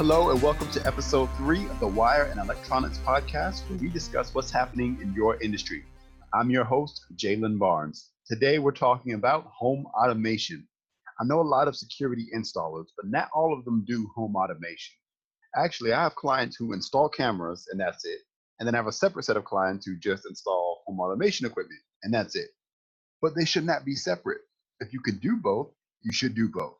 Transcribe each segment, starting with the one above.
Hello, and welcome to episode three of the Wire and Electronics podcast, where we discuss what's happening in your industry. I'm your host, Jalen Barnes. Today, we're talking about home automation. I know a lot of security installers, but not all of them do home automation. Actually, I have clients who install cameras, and that's it. And then I have a separate set of clients who just install home automation equipment, and that's it. But they should not be separate. If you can do both, you should do both.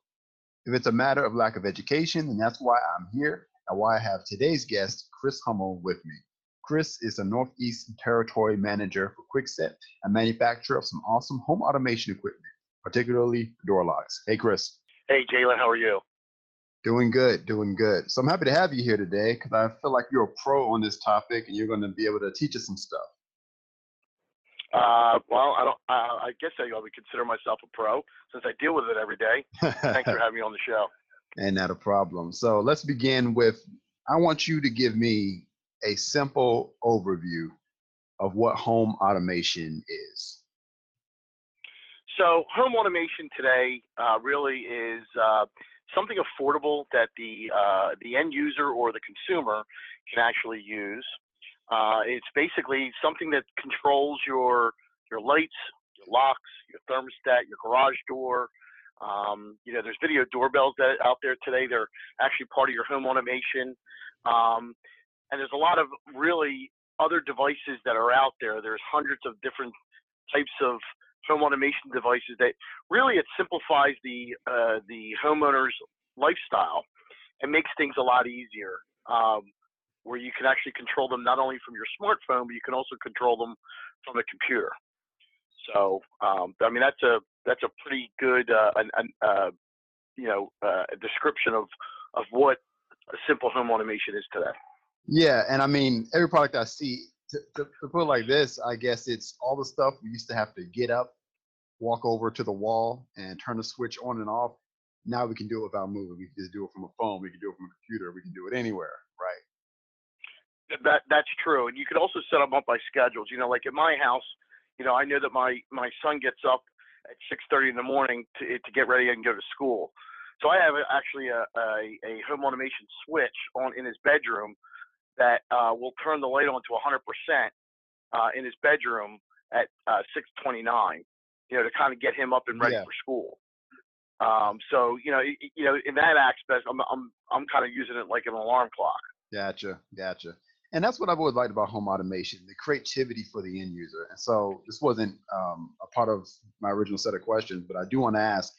If it's a matter of lack of education, then that's why I'm here and why I have today's guest, Chris Hummel, with me. Chris is a Northeast Territory Manager for Kwikset, a manufacturer of some awesome home automation equipment, particularly door locks. Hey, Chris. Hey, Jalen, how are you? Doing good, doing good. So I'm happy to have you here today because I feel like you're a pro on this topic and you're going to be able to teach us some stuff. Uh, well, I don't. Uh, I guess I would consider myself a pro since I deal with it every day. Thanks for having me on the show. And not a problem. So let's begin with. I want you to give me a simple overview of what home automation is. So, home automation today uh, really is uh, something affordable that the uh, the end user or the consumer can actually use. Uh, it's basically something that controls your your lights, your locks, your thermostat, your garage door. Um, you know, there's video doorbells that out there today. They're actually part of your home automation. Um, and there's a lot of really other devices that are out there. There's hundreds of different types of home automation devices that really it simplifies the uh, the homeowner's lifestyle and makes things a lot easier. Um, where you can actually control them not only from your smartphone, but you can also control them from a computer. So, um, I mean, that's a that's a pretty good uh, an, an, uh, you know uh, description of of what a simple home automation is today. Yeah, and I mean, every product I see, to, to, to put it like this, I guess it's all the stuff we used to have to get up, walk over to the wall, and turn the switch on and off. Now we can do it without moving. We can just do it from a phone. We can do it from a computer. We can do it anywhere, right? That that's true, and you can also set them up by schedules. You know, like at my house, you know, I know that my my son gets up at 6:30 in the morning to to get ready and go to school. So I have actually a, a, a home automation switch on in his bedroom that uh, will turn the light on to 100% uh, in his bedroom at uh, 6:29. You know, to kind of get him up and ready Yeah. for school. Um, so you know, y- y- you know, in that aspect, I'm I'm I'm kind of using it like an alarm clock. Gotcha, gotcha. And that's what I've always liked about home automation, the creativity for the end user. And so this wasn't um, a part of my original set of questions, but I do want to ask,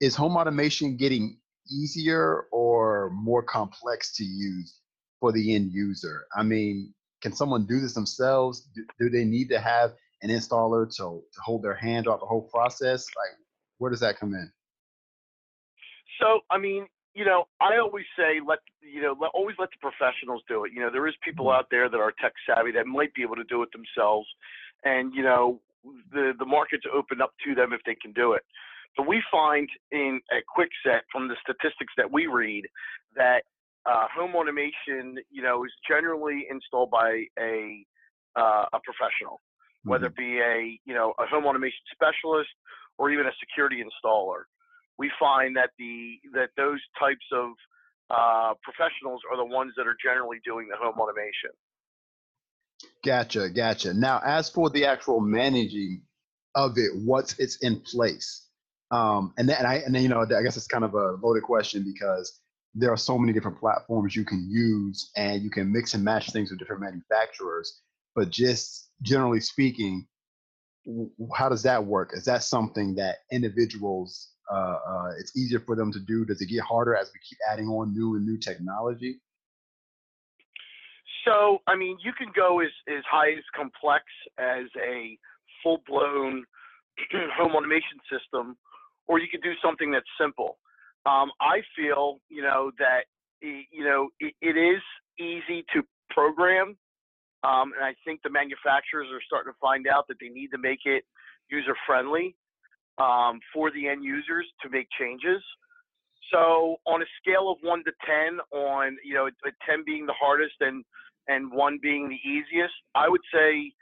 is home automation getting easier or more complex to use for the end user? I mean, can someone do this themselves? Do, do they need to have an installer to, to hold their hand throughout the whole process? Like, where does that come in? So, I mean, you know, I always say let you know, let, always let the professionals do it. You know, there is people out there that are tech savvy that might be able to do it themselves, and you know, the the market's open up to them if they can do it. But we find in at Kwikset from the statistics that we read that uh, home automation, you know, is generally installed by a uh, a professional, whether it be a you know a home automation specialist or even a security installer we find that the that those types of uh, professionals are the ones that are generally doing the home automation. Gotcha, gotcha. Now, as for the actual managing of it, what's it's in place, um, and then I and then you know I guess it's kind of a loaded question because there are so many different platforms you can use, and you can mix and match things with different manufacturers. But just generally speaking, how does that work? Is that something that individuals uh, uh, it's easier for them to do? Does it get harder as we keep adding on new and new technology? So, I mean, you can go as, as high as complex as a full blown home automation system, or you could do something that's simple. Um, I feel, you know, that, you know, it, it is easy to program. Um, and I think the manufacturers are starting to find out that they need to make it user friendly um, for the end users to make changes. So on a scale of one to ten, on you know, ten being the hardest and and one being the easiest, I would say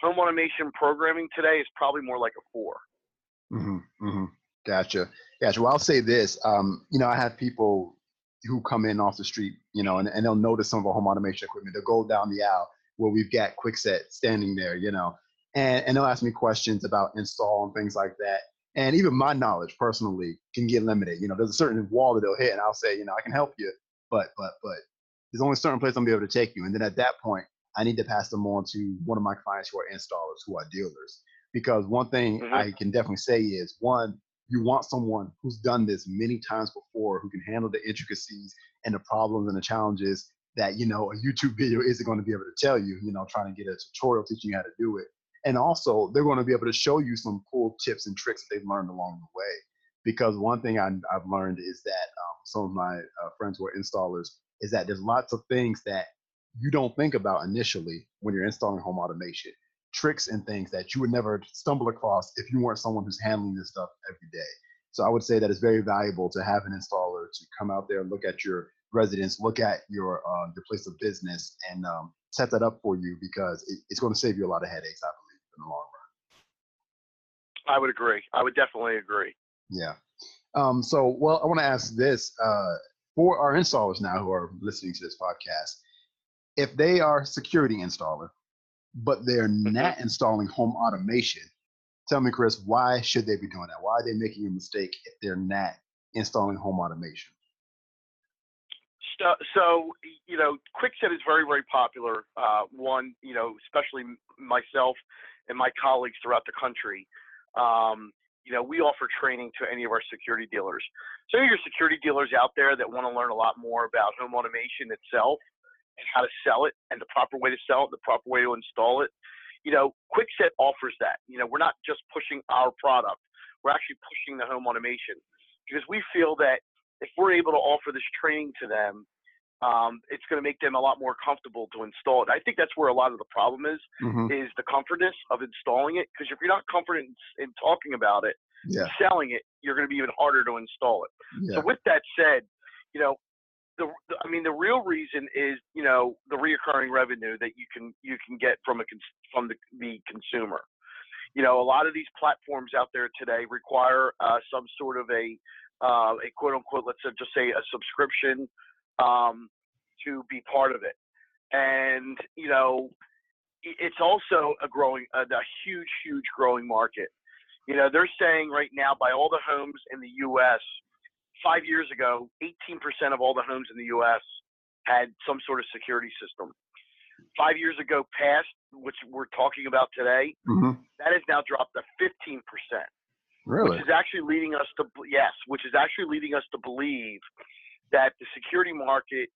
home automation programming today is probably more like a four. Mm-hmm, mm-hmm. Gotcha. Gotcha. Well, I'll say this. Um, you know, I have people who come in off the street, you know, and, and they'll notice some of our home automation equipment. They'll go down the aisle where we've got Kwikset standing there, you know, and, and they'll ask me questions about install and things like that. And even my knowledge personally can get limited. You know, there's a certain wall that they'll hit, and I'll say, you know, I can help you, but but but there's only a certain place I'm gonna be able to take you. And then at that point, I need to pass them on to one of my clients who are installers, who are dealers. Because one thing mm-hmm. I can definitely say is one, you want someone who's done this many times before, who can handle the intricacies and the problems and the challenges that you know a YouTube video isn't going to be able to tell you. You know, trying to get a tutorial teaching you how to do it, and also they're going to be able to show you some cool tips and tricks that they've learned along the way. Because one thing I, have learned is that um, some of my uh, friends who are installers is that there's lots of things that you don't think about initially when you're installing home automation tricks and things that you would never stumble across if you weren't someone who's handling this stuff every day. So I would say that it's very valuable to have an installer to come out there, and look at your residence, look at your uh, your place of business, and um, set that up for you because it, it's going to save you a lot of headaches, I believe, in the long run. I would agree. I would definitely agree. Yeah. Um, so, well, I want to ask this uh, for our installers now who are listening to this podcast. If they are security installer, but they're mm-hmm. not installing home automation. Tell me, Chris, why should they be doing that? Why are they making a mistake if they're not installing home automation? So, so you know, Kwikset is very, very popular. Uh, one, you know, especially myself and my colleagues throughout the country. Um, you know, we offer training to any of our security dealers. So, your security dealers out there that want to learn a lot more about home automation itself, and how to sell it and the proper way to sell it, the proper way to install it. You know, Kwikset offers that. You know, we're not just pushing our product, we're actually pushing the home automation because we feel that if we're able to offer this training to them, um, it's going to make them a lot more comfortable to install it. I think that's where a lot of the problem is, mm-hmm. is the comfortness of installing it. Because if you're not confident in, in talking about it, yeah. selling it, you're going to be even harder to install it. Yeah. So with that said, you know, the, I mean, the real reason is you know the reoccurring revenue that you can you can get from a from the, the consumer. You know, a lot of these platforms out there today require uh, some sort of a uh, a quote unquote, let's just say a subscription um, to be part of it, and you know, it's also a growing a, a huge huge growing market. You know, they're saying right now by all the homes in the U.S five years ago, 18% of all the homes in the U.S. had some sort of security system. Five years ago, past which we're talking about today, mm-hmm. that has now dropped to 15%. Really? Which is actually leading us to yes, which is actually leading us to believe that the security market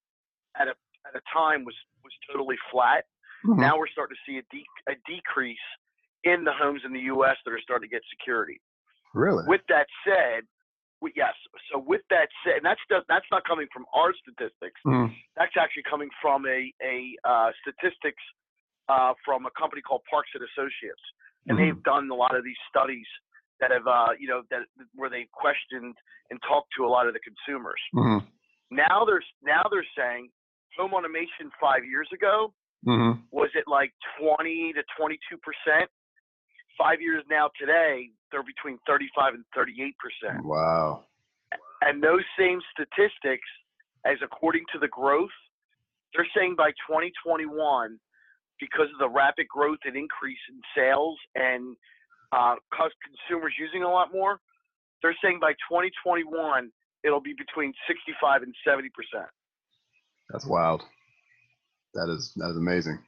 at a at a time was was totally flat. Mm-hmm. Now we're starting to see a, de- a decrease in the homes in the U.S. that are starting to get security. Really? With that said, yes. So with that said, and that's that's not coming from our statistics. Mm. That's actually coming from a a uh, statistics uh, from a company called Parks and Associates, and mm-hmm. they've done a lot of these studies that have uh, you know that where they questioned and talked to a lot of the consumers. Mm-hmm. Now there's now they're saying home automation five years ago mm-hmm. was it like 20 to 22 percent Five years now today, they're between 35 and 38 percent. Wow. And those same statistics, as according to the growth, they're saying by 2021, because of the rapid growth and increase in sales and uh, consumers using a lot more, they're saying by 2021 it'll be between 65 and 70 percent. That's wild. That is that is amazing.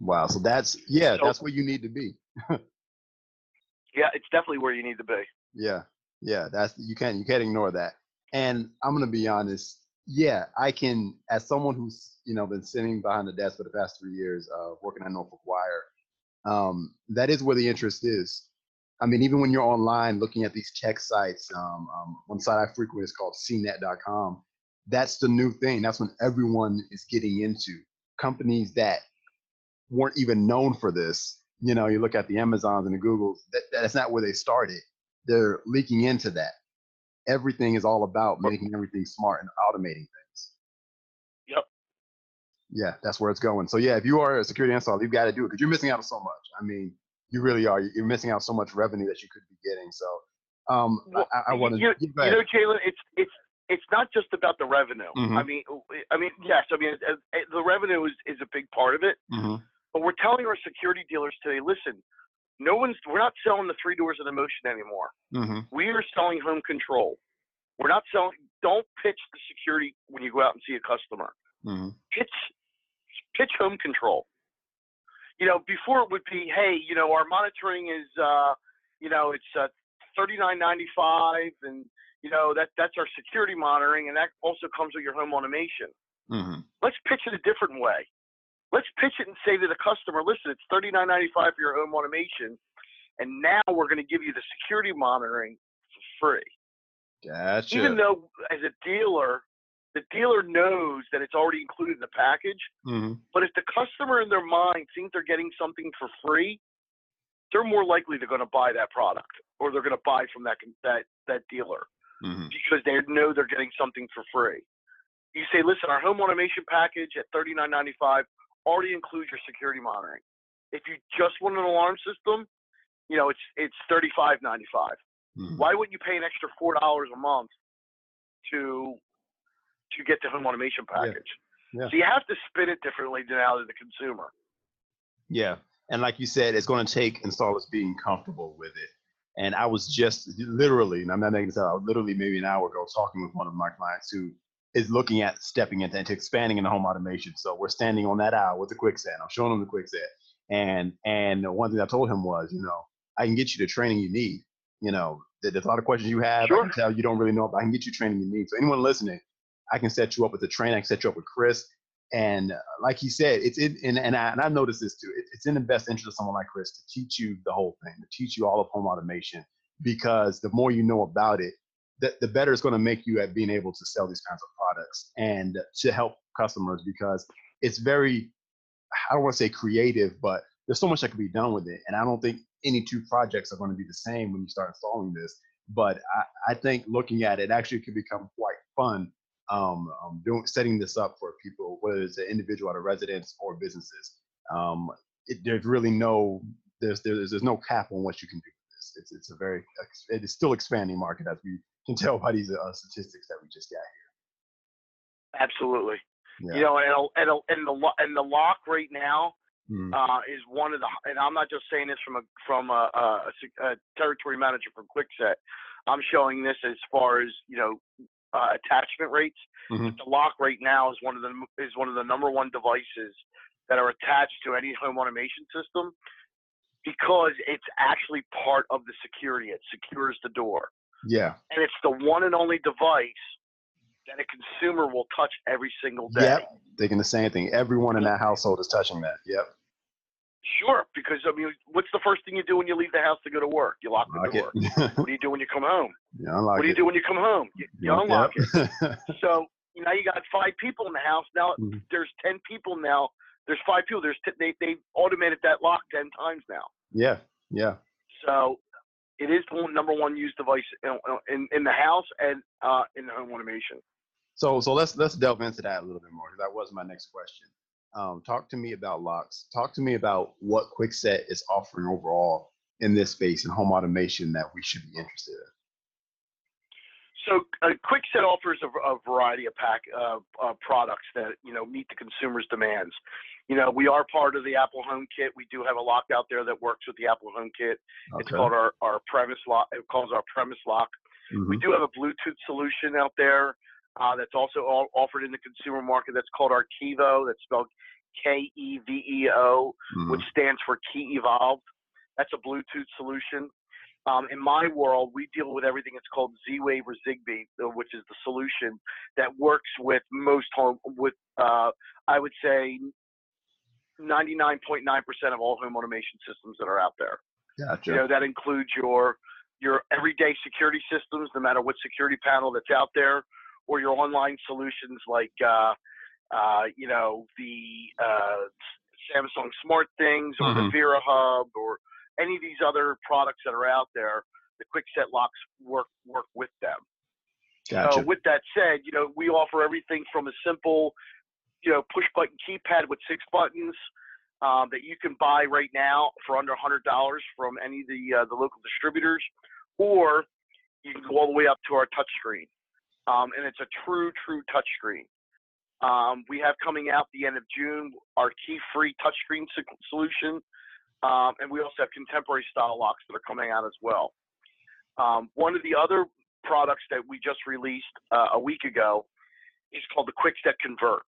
Wow. So that's yeah, so, that's where you need to be. yeah, it's definitely where you need to be. Yeah. Yeah, that's you can't you can't ignore that. And I'm gonna be honest, yeah, I can as someone who's, you know, been sitting behind the desk for the past three years, uh, working at Norfolk Wire, um, that is where the interest is. I mean, even when you're online looking at these tech sites, um, um, one site I frequent is called CNET.com. That's the new thing. That's when everyone is getting into companies that weren't even known for this. You know, you look at the Amazons and the Googles, that, that's not where they started. They're leaking into that. Everything is all about making everything smart and automating things. Yeah, that's where it's going. So yeah, if you are a security installer, you've got to do it because you're missing out on so much. I mean, you really are. You're missing out so much revenue that you could be getting. So um, well, I, I want to. You, you know, Jalen, it's it's it's not just about the revenue. Mhm. I mean, I mean, yes, I mean uh, the revenue is is a big part of it. hmm But we're telling our security dealers today, listen, no one's we're not selling the three doors of the motion anymore. hmm We are selling home control. We're not selling. Don't pitch the security when you go out and see a customer. hmm Pitch pitch home control. You know, before it would be, hey, you know, our monitoring is, uh, you know, it's uh, thirty nine ninety five, and you know that that's our security monitoring, and that also comes with your home automation. hmm Let's pitch it a different way. Let's pitch it and say to the customer, listen, it's thirty nine ninety five for your home automation, and now we're going to give you the security monitoring for free. Gotcha. Even though as a dealer, the dealer knows that it's already included in the package, hmm but if the customer in their mind thinks they're getting something for free, they're more likely they're going to buy that product or they're going to buy from that that that dealer hmm because they know they're getting something for free. You say, listen, our home automation package at thirty nine ninety five already includes your security monitoring. If you just want an alarm system, you know it's it's thirty five ninety five. hmm Why wouldn't you pay an extra four dollars a month to to get the home automation package? Yeah. So you have to spin it differently now to the consumer. Yeah. And like you said, it's going to take installers being comfortable with it. And I was just literally, and I'm not making this up, I was literally maybe an hour ago talking with one of my clients who is looking at stepping into, into expanding into home automation. So we're standing on that aisle with the Kwikset. I'm showing him the Kwikset. And and one thing I told him was, you know, I can get you the training you need. You know, there- there's a lot of questions you have. I Sure. can tell you don't really know, but I can get you training you need. So anyone listening, I can set you up with a trainer. I can set you up with Chris. And uh, like he said, it's in, and, and, I, and I've noticed this too. It, it's in the best interest of someone like Chris to teach you the whole thing, to teach you all of home automation, because the more you know about it, the, the better it's going to make you at being able to sell these kinds of products and to help customers because it's very, I don't want to say creative, but there's so much that can be done with it. And I don't think any two projects are going to be the same when you start installing this. But I, I think looking at it actually could become quite fun um, um, doing setting this up for people, whether it's an individual at a residence or businesses. Um, it, there's really no there's, there's there's no cap on what you can do with this. It's it's a very it is still expanding market as we can tell by these uh, statistics that we just got here. Absolutely. here. You know, and and and the and the lock right now Mhm. uh, is one of the. And I'm not just saying this from a from a, a, a a territory manager from Kwikset. I'm showing this as far as you know uh, attachment rates. Mhm. The lock right now is one of the is one of the number one devices that are attached to any home automation system because it's actually part of the security. It secures the door, yeah. and it's the one and only device that a consumer will touch every single day. Yep. Thinking the same thing. Everyone in that household is touching that. Yep. Sure, because I mean, what's the first thing you do when you leave the house to go to work? You lock the Unlock door. What do you do when you come home? unlock what do you it. do when you come home? You, you unlock it. So now you got five people in the house. Now Mhm. there's ten people now. There's five people. There's t- they they automated that lock ten times now. yeah. Yeah. So it is the number one used device in in, in the house and uh, in home automation. So so let's let's delve into that a little bit more because that was my next question. Um, talk to me about locks. Talk to me about what Kwikset is offering overall in this space and home automation that we should be interested in. So uh, Kwikset offers a, a variety of pack uh, uh, products that you know meet the consumer's demands. You know, we are part of the Apple HomeKit. We do have a lock out there that works with the Apple HomeKit. It's Okay. called our, our Premis lock. It calls our Premis lock. We Mhm. do have a Bluetooth solution out there uh, that's also all offered in the consumer market. That's called our Kevo. That's spelled K E V E O, Mhm. which stands for Key Evolved. That's a Bluetooth solution. Um, in my world, we deal with everything. It's called Z-Wave or Zigbee, uh, which is the solution that works with most home. With uh, I would say 99.9% of all home automation systems that are out there. Gotcha. You know, that includes your your everyday security systems, no matter what security panel that's out there, or your online solutions like uh, uh, you know the uh, Samsung Smart Things or Mhm. the Vera Hub or any of these other products that are out there. The Kwikset locks work work with them. Gotcha. So with that said, you know, we offer everything from a simple, you know, push button keypad with six buttons um, that you can buy right now for under $100 from any of the uh, the local distributors, or you can go all the way up to our touchscreen. Um, and it's a true, true touchscreen. Um, we have coming out the end of June our key-free touchscreen solution, um, and we also have contemporary style locks that are coming out as well. Um, one of the other products that we just released uh, a week ago is called the Kwikset Convert,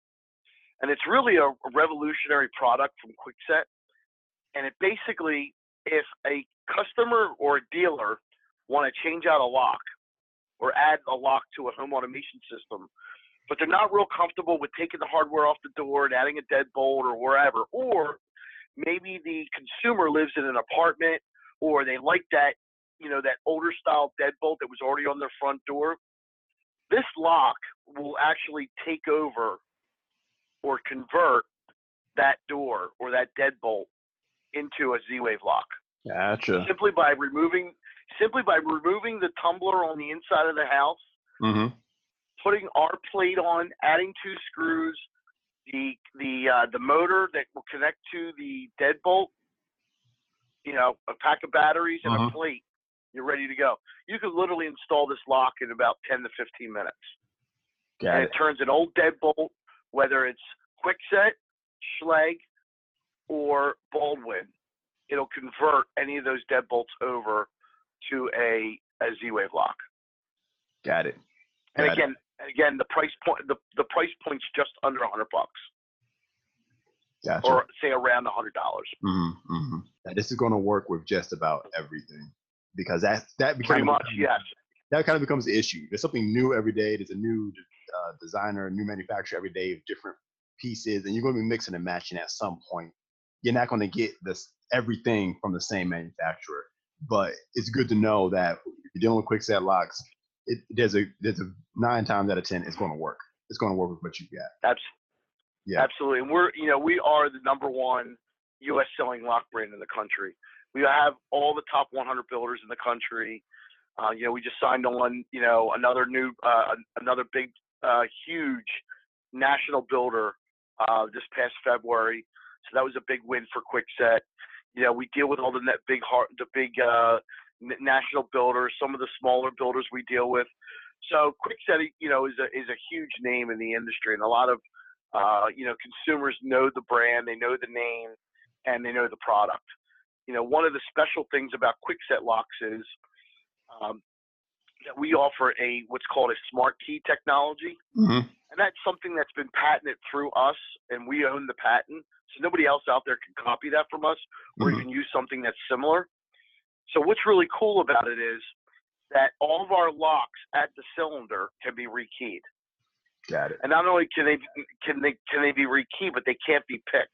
and it's really a, a revolutionary product from Kwikset, And it basically, if a customer or a dealer want to change out a lock or add a lock to a home automation system, but they're not real comfortable with taking the hardware off the door and adding a deadbolt or wherever. Or maybe the consumer lives in an apartment or they like that, you know, that older style deadbolt that was already on their front door. This lock will actually take over or convert that door or that deadbolt into a Z-Wave lock. Gotcha. Simply by removing simply by removing the tumbler on the inside of the house, Mm-hmm. putting our plate on, adding two screws, the the uh, the motor that will connect to the deadbolt, you know, a pack of batteries and Mhm. a plate, you're ready to go. You can literally install this lock in about 10 to 15 minutes. Got and it. it turns an old deadbolt, whether it's Kwikset, Schlage, or Baldwin, it'll convert any of those deadbolts over to a, a Z-Wave lock. Got it. And Got it. again, again, the price point the, the price point's just under a hundred bucks, Gotcha. or say around a hundred dollars. Mm-hmm, mm-hmm. Now, this is going to work with just about everything because that that Pretty becomes much, yes. that kind of becomes the issue. There's something new every day. There's a new uh, designer, new manufacturer every day of different pieces, and you're going to be mixing and matching at some point. You're not going to get this everything from the same manufacturer, but it's good to know that if you're dealing with Kwikset locks, it, there's a there's a nine times out of ten it's going to work. It's going to work with what you got. Abs- Yeah. Absolutely. And we're, you know, we are the number one U.S. selling lock brand in the country. We have all the top 100 builders in the country. Uh, you know, we just signed on, you know, another new, uh, another big, uh, huge national builder uh, this past February. So that was a big win for Kwikset. You know, we deal with all the net big heart, the big uh, national builders, some of the smaller builders we deal with. So Kwikset, you know, is a is a huge name in the industry, and a lot of uh, you know consumers know the brand, they know the name, and they know the product. You know, one of the special things about Kwikset locks is um, that we offer a what's called a smart key technology, Mm-hmm. And that's something that's been patented through us, and we own the patent. So nobody else out there can copy that from us, or Mhm. even use something that's similar. So what's really cool about it is that all of our locks at the cylinder can be rekeyed. Got it. And not only can they can they can they be rekeyed, but they can't be picked,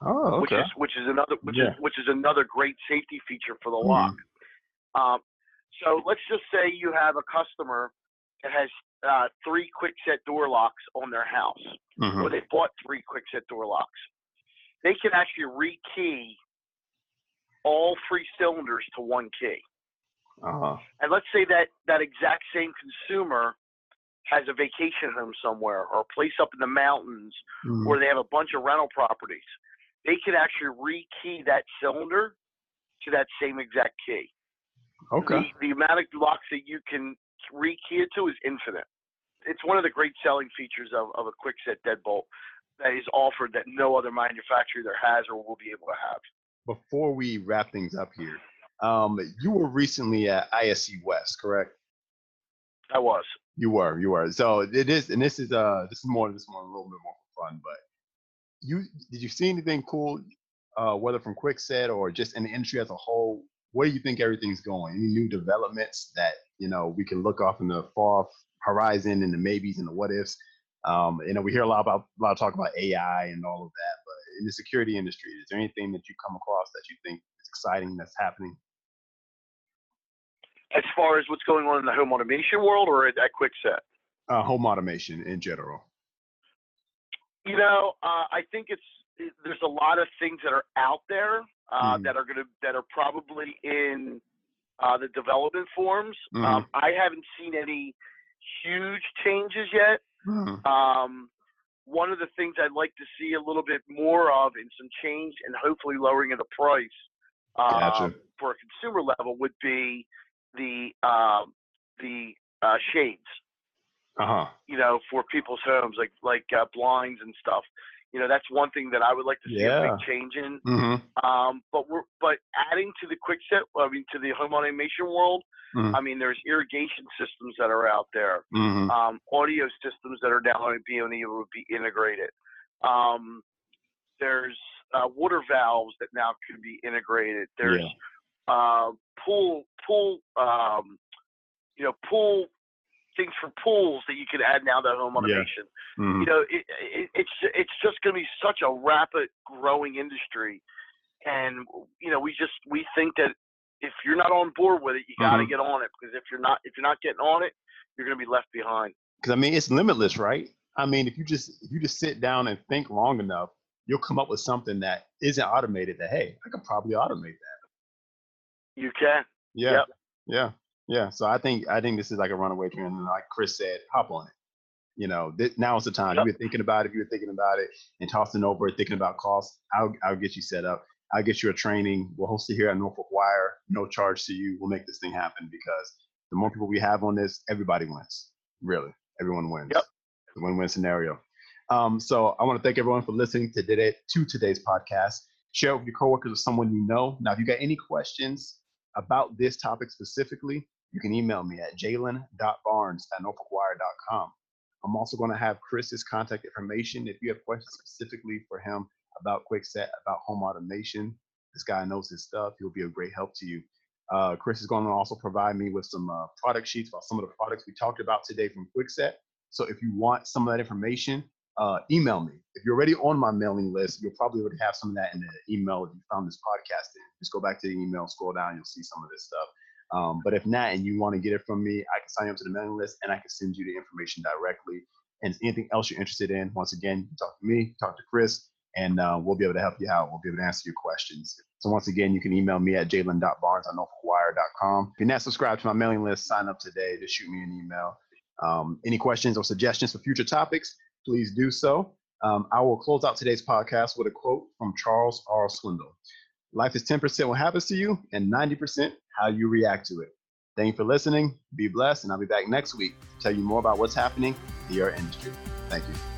Oh, okay. which is which is another which Yeah. is which is another great safety feature for the Mhm. lock. Um, so let's just say you have a customer that has uh, three Kwikset door locks on their house, Mhm. or they bought three Kwikset door locks. They can actually rekey all three cylinders to one key. Uh-huh. And let's say that that exact same consumer has a vacation home somewhere or a place up in the mountains Mhm. or they have a bunch of rental properties. They can actually rekey that cylinder to that same exact key. Okay. The, the amount of locks that you can rekey it to is infinite. It's one of the great selling features of, of a quick set deadbolt that is offered that no other manufacturer there has or will be able to have. Before we wrap things up here, um, you were recently at ISC West, correct? I was. You were, you were. So it is, and this is uh, this is more, this is more a little bit more for fun. But you did you see anything cool, uh, whether from Kwikset or just in the industry as a whole? Where do you think everything's going? Any new developments that you know we can look off in the far off horizon and the maybes and the what ifs? Um, you know, we hear a lot about a lot of talk about AI and all of that, but in the security industry, is there anything that you come across that you think is exciting that's happening? As far as what's going on in the home automation world or at, at Kwikset? Uh, home automation in general. You know, uh, I think it's there's a lot of things that are out there uh, Mhm. that are gonna that are probably in uh, the development forms. Mhm. Um, I haven't seen any huge changes yet. Mhm. Um, one of the things I'd like to see a little bit more of and some change and hopefully lowering of the price uh, Gotcha. for a consumer level would be the um, the uh, shades. uh-huh. you know, for people's homes, like like uh, blinds and stuff. You know, that's one thing that I would like to see Yeah. a big change in. Mm-hmm. Um, but we're but adding to the quick set, I mean, to the home automation world. Mhm. I mean, there's irrigation systems that are out there, Mm-hmm. um, audio systems that are now being able to be integrated. Um, there's uh, water valves that now can be integrated. There's uh, pool pool um, you know pool things for pools that you can add now to home Yeah. automation Mm-hmm. you know, it, it, it's it's just going to be such a rapid growing industry, and you know, we just we think that if you're not on board with it, you got to Mhm. get on it because if you're not if you're not getting on it, you're going to be left behind. Because I mean, it's limitless, right? I mean, if you just if you just sit down and think long enough, you'll come up with something that isn't automated. That hey, I could probably automate that. You can. Yeah, Yep. yeah, yeah. So I think I think this is like a runaway trend, and like Chris said, hop on it. You know, th- now is the time. Yep. You've been thinking about it. If you were thinking about it and tossing over, thinking about costs, I'll I'll get you set up. I'll get you a training. We'll host it here at Norfolk Wire. No charge to you. We'll make this thing happen because the more people we have on this, everybody wins. Really, everyone wins. Yep. The win-win scenario. Um, so I want to thank everyone for listening to today to today's podcast. Share it with your coworkers or someone you know. Now, if you got any questions about this topic specifically, you can email me at jalen.barnes at norfolkwire.com. I'm also going to have Chris's contact information. If you have questions specifically for him about Kwikset, about home automation, this guy knows his stuff. He'll be a great help to you. Uh, Chris is going to also provide me with some uh, product sheets about some of the products we talked about today from Kwikset. So if you want some of that information, uh, email me. If you're already on my mailing list, you'll probably already have some of that in the email that you found this podcast in. Just go back to the email, scroll down, you'll see some of this stuff. Um, but if not, and you want to get it from me, I can sign you up to the mailing list and I can send you the information directly. And anything else you're interested in, once again, talk to me, talk to Chris, and uh, we'll be able to help you out. We'll be able to answer your questions. So once again, you can email me at jalen.barnes at norfolkwire.com. If you're not subscribed to my mailing list, sign up today. Just shoot me an email. Um, any questions or suggestions for future topics, please do so. Um, I will close out today's podcast with a quote from Charles R. Swindoll. Life is 10% what happens to you and 90% how you react to it. Thank you for listening. Be blessed, and I'll be back next week to tell you more about what's happening in your industry. Thank you.